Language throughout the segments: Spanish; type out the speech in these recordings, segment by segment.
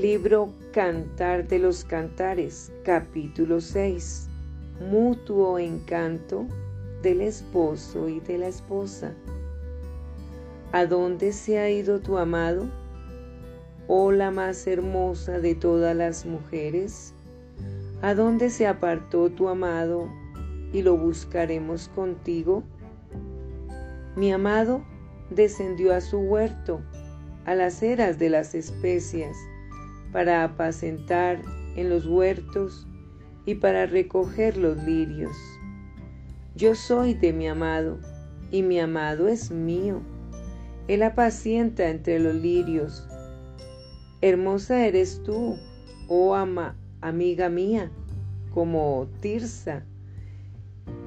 Libro Cantar de los Cantares, capítulo 6. Mutuo encanto del esposo y de la esposa. ¿A dónde se ha ido tu amado? Oh la más hermosa de todas las mujeres. ¿A dónde se apartó tu amado y lo buscaremos contigo? Mi amado descendió a su huerto, a las eras de las especias para apacentar en los huertos y para recoger los lirios. Yo soy de mi amado, y mi amado es mío. Él apacienta entre los lirios. Hermosa eres tú, oh ama, amiga mía, como Tirsa,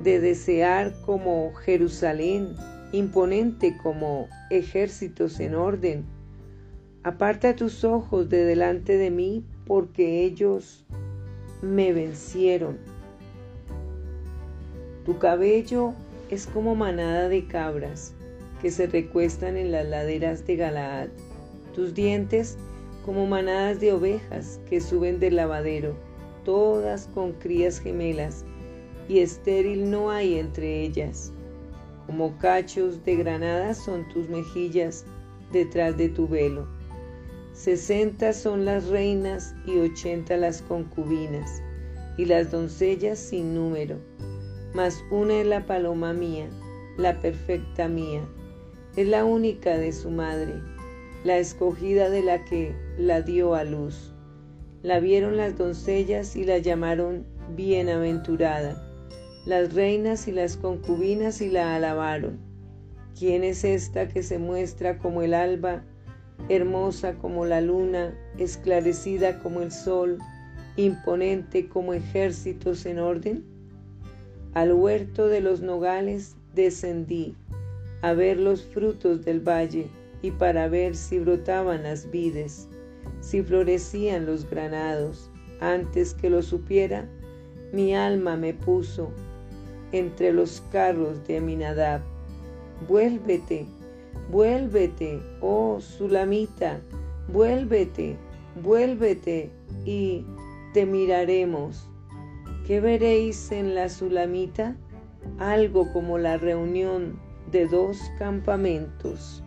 de desear como Jerusalén, imponente como ejércitos en orden Aparta tus ojos de delante de mí, porque ellos me vencieron. Tu cabello es como manada de cabras que se recuestan en las laderas de Galaad. Tus dientes como manadas de ovejas que suben del lavadero, todas con crías gemelas, y estéril no hay entre ellas. Como cachos de granadas son tus mejillas detrás de tu velo Sesenta son las reinas y ochenta las concubinas, y las doncellas sin número. Mas una es la paloma mía, la perfecta mía, es la única de su madre, la escogida de la que la dio a luz. La vieron las doncellas y la llamaron bienaventurada, las reinas y las concubinas y la alabaron. ¿Quién es esta que se muestra como el alba? Hermosa como la luna, esclarecida como el sol, imponente como ejércitos en orden? Al huerto de los nogales descendí a ver los frutos del valle y para ver si brotaban las vides, si florecían los granados. Antes que lo supiera, mi alma me puso entre los carros de Aminadab. Vuélvete, Vuélvete, oh Sulamita, vuélvete, vuélvete y te miraremos. ¿Qué veréis en la Sulamita? Algo como la reunión de dos campamentos.